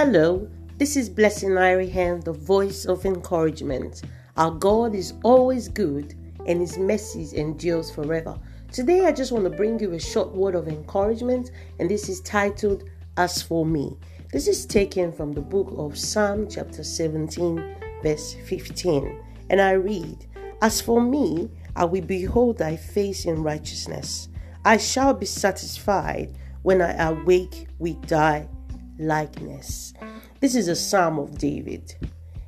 Hello, this is Blessing Irihan, the voice of encouragement. Our God is always good and his mercies endures forever. Today I just want to bring you a short word of encouragement and this is titled As for me. This is taken from the book of Psalm chapter 17 verse 15 and I read, As for me, I will behold thy face in righteousness. I shall be satisfied when I awake with thy likeness. This is a psalm of David.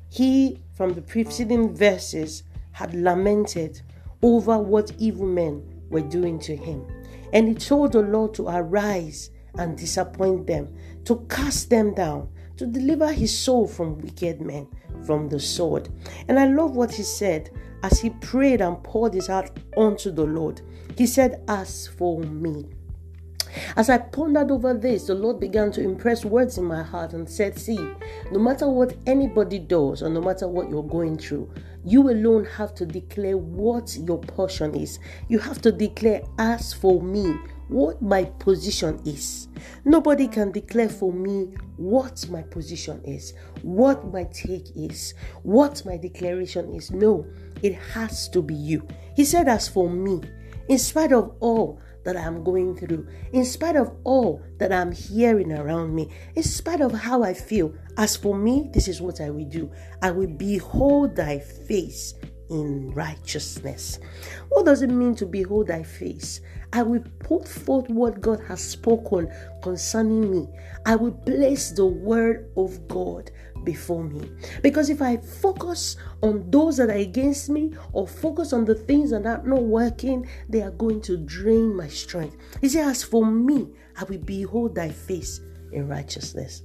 He, from the preceding verses, had lamented over what evil men were doing to him. And he told the Lord to arise and disappoint them, to cast them down, to deliver his soul from wicked men, from the sword. And I love what he said as he prayed and poured his heart unto the Lord. He said, As for me, as I pondered over this, the Lord began to impress words in my heart and said, See, no matter what anybody does or no matter what you're going through, you alone have to declare what your portion is. You have to declare, As for me, what my position is. Nobody can declare for me what my position is, what my take is, what my declaration is. No, it has to be you. He said, As for me, in spite of all, that I'm going through, in spite of all that I'm hearing around me, in spite of how I feel. As for me, this is what I will do I will behold thy face in righteousness. What does it mean to behold thy face? I will put forth what God has spoken concerning me. I will place the word of God before me. Because if I focus on those that are against me or focus on the things that are not working, they are going to drain my strength. He said, As for me, I will behold thy face in righteousness.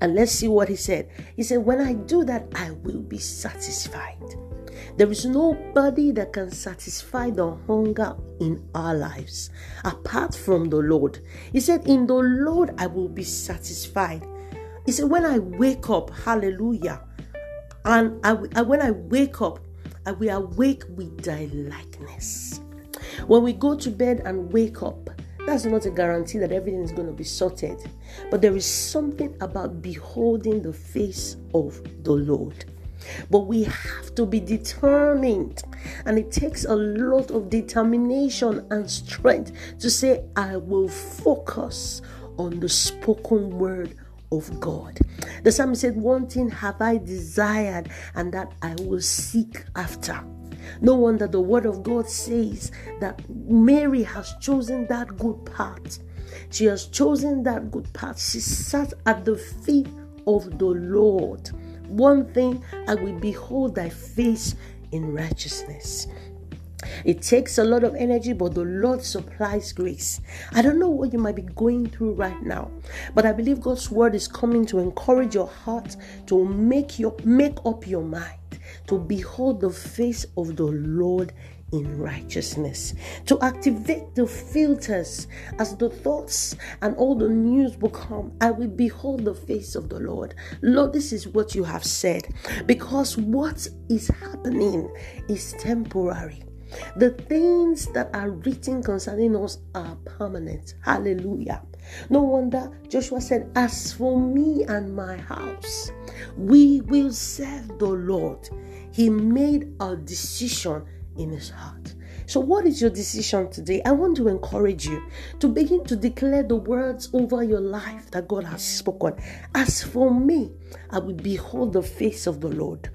And let's see what he said. He said, When I do that, I will be satisfied. There is nobody that can satisfy the hunger in our lives apart from the Lord. He said, In the Lord I will be satisfied. He said, When I wake up, hallelujah, and I, I, when I wake up, I will awake with thy likeness. When we go to bed and wake up, that's not a guarantee that everything is going to be sorted. But there is something about beholding the face of the Lord. But we have to be determined, and it takes a lot of determination and strength to say, I will focus on the spoken word of God. The psalmist said, One thing have I desired, and that I will seek after. No wonder the word of God says that Mary has chosen that good path. She has chosen that good path. She sat at the feet of the Lord one thing I will behold thy face in righteousness. It takes a lot of energy, but the Lord supplies grace. I don't know what you might be going through right now, but I believe God's word is coming to encourage your heart to make your make up your mind to behold the face of the Lord in righteousness, to activate the filters as the thoughts and all the news will come. I will behold the face of the Lord. Lord, this is what you have said, because what is happening is temporary. The things that are written concerning us are permanent. Hallelujah. No wonder Joshua said, As for me and my house, we will serve the Lord. He made a decision in his heart. So, what is your decision today? I want to encourage you to begin to declare the words over your life that God has spoken. As for me, I will behold the face of the Lord.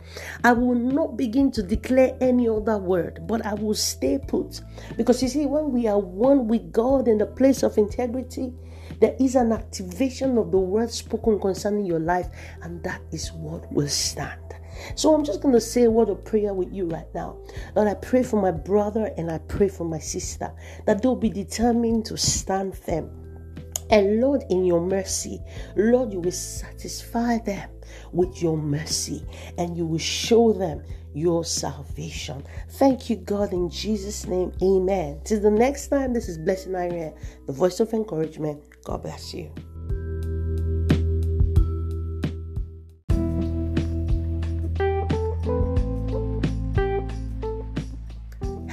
I will not begin to declare any other word, but I will stay put. Because you see, when we are one with God in the place of integrity, there is an activation of the word spoken concerning your life, and that is what will stand. So I'm just going to say a word of prayer with you right now. Lord, I pray for my brother and I pray for my sister that they'll be determined to stand firm. And Lord, in your mercy, Lord, you will satisfy them with your mercy and you will show them your salvation. Thank you, God, in Jesus' name. Amen. Till the next time, this is Blessing Irene, the voice of encouragement. God bless you.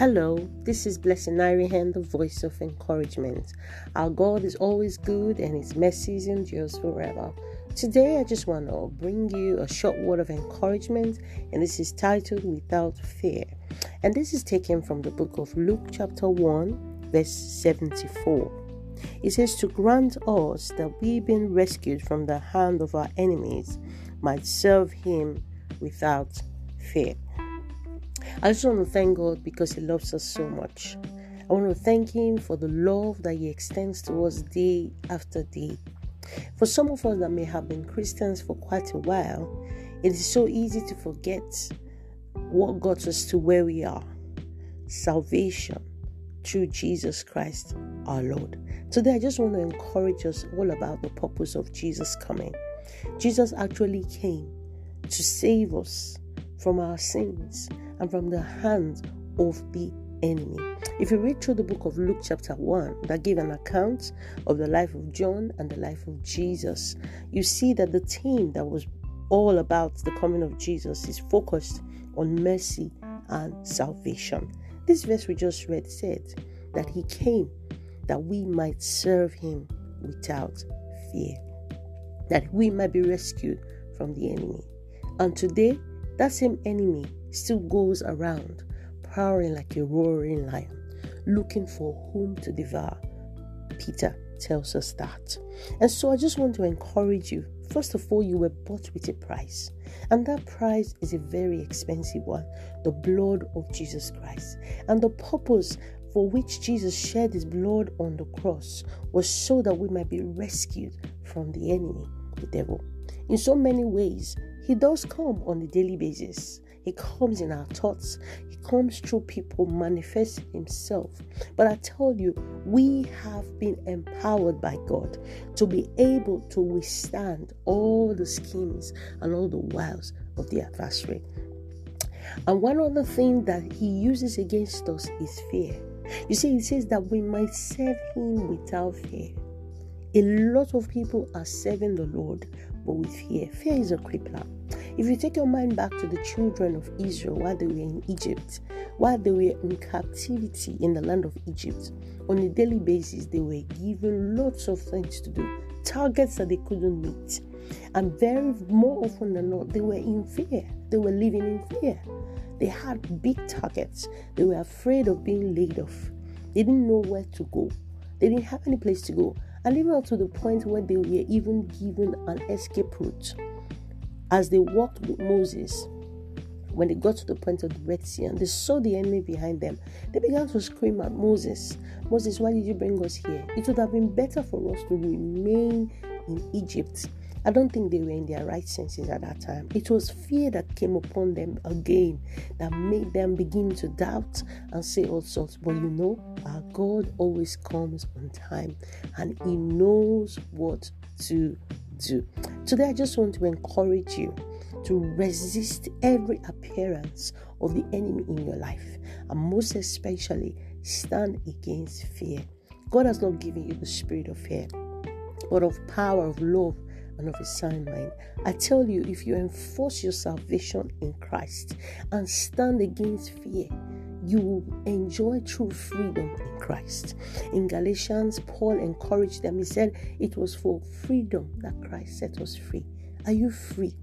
Hello, this is Blessing Irihan, the voice of encouragement. Our God is always good and his mercies endures forever. Today, I just want to bring you a short word of encouragement, and this is titled Without Fear. And this is taken from the book of Luke, chapter 1, verse 74. It says, To grant us that we, being rescued from the hand of our enemies, might serve him without fear. I just want to thank God because He loves us so much. I want to thank Him for the love that He extends to us day after day. For some of us that may have been Christians for quite a while, it is so easy to forget what got us to where we are salvation through Jesus Christ our Lord. Today, I just want to encourage us all about the purpose of Jesus coming. Jesus actually came to save us from our sins and from the hands of the enemy. If you read through the book of Luke, chapter 1, that gave an account of the life of John and the life of Jesus, you see that the theme that was all about the coming of Jesus is focused on mercy and salvation. This verse we just read said that he came that we might serve him without fear, that we might be rescued from the enemy. And today, that same enemy still goes around, prowling like a roaring lion, looking for whom to devour. Peter tells us that. And so I just want to encourage you. First of all, you were bought with a price, and that price is a very expensive one the blood of Jesus Christ. And the purpose for which Jesus shed his blood on the cross was so that we might be rescued from the enemy, the devil. In so many ways, he does come on a daily basis. He comes in our thoughts. He comes through people, manifests Himself. But I tell you, we have been empowered by God to be able to withstand all the schemes and all the wiles of the adversary. And one other thing that He uses against us is fear. You see, He says that we might serve Him without fear. A lot of people are serving the Lord, but with fear. Fear is a crippler. If you take your mind back to the children of Israel while they were in Egypt, while they were in captivity in the land of Egypt, on a daily basis, they were given lots of things to do, targets that they couldn't meet. And very more often than not, they were in fear. They were living in fear. They had big targets. They were afraid of being laid off. They didn't know where to go. They didn't have any place to go. And even up to the point where they were even given an escape route as they walked with Moses, when they got to the point of the Red Sea and they saw the enemy behind them, they began to scream at Moses, Moses, why did you bring us here? It would have been better for us to remain in Egypt. I don't think they were in their right senses at that time. It was fear that came upon them again that made them begin to doubt and say all sorts. But you know, our God always comes on time and He knows what to do. Today, I just want to encourage you to resist every appearance of the enemy in your life, and most especially stand against fear. God has not given you the spirit of fear, but of power, of love, and of a sound mind. I tell you, if you enforce your salvation in Christ and stand against fear, you will enjoy true freedom in Christ. In Galatians, Paul encouraged them. He said, It was for freedom that Christ set us free. Are you free?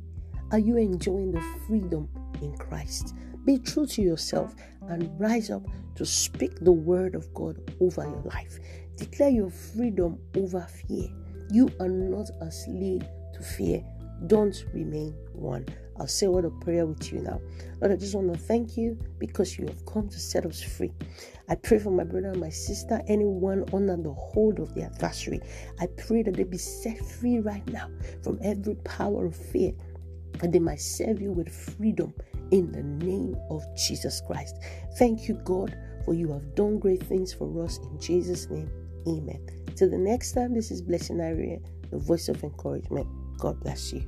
Are you enjoying the freedom in Christ? Be true to yourself and rise up to speak the word of God over your life. Declare your freedom over fear. You are not a slave to fear. Don't remain one. I'll say a word of prayer with you now. Lord, I just want to thank you because you have come to set us free. I pray for my brother and my sister, anyone under the hold of the adversary. I pray that they be set free right now from every power of fear and they might serve you with freedom in the name of Jesus Christ. Thank you, God, for you have done great things for us in Jesus' name. Amen. Till the next time, this is Blessing Area, the voice of encouragement. God bless you.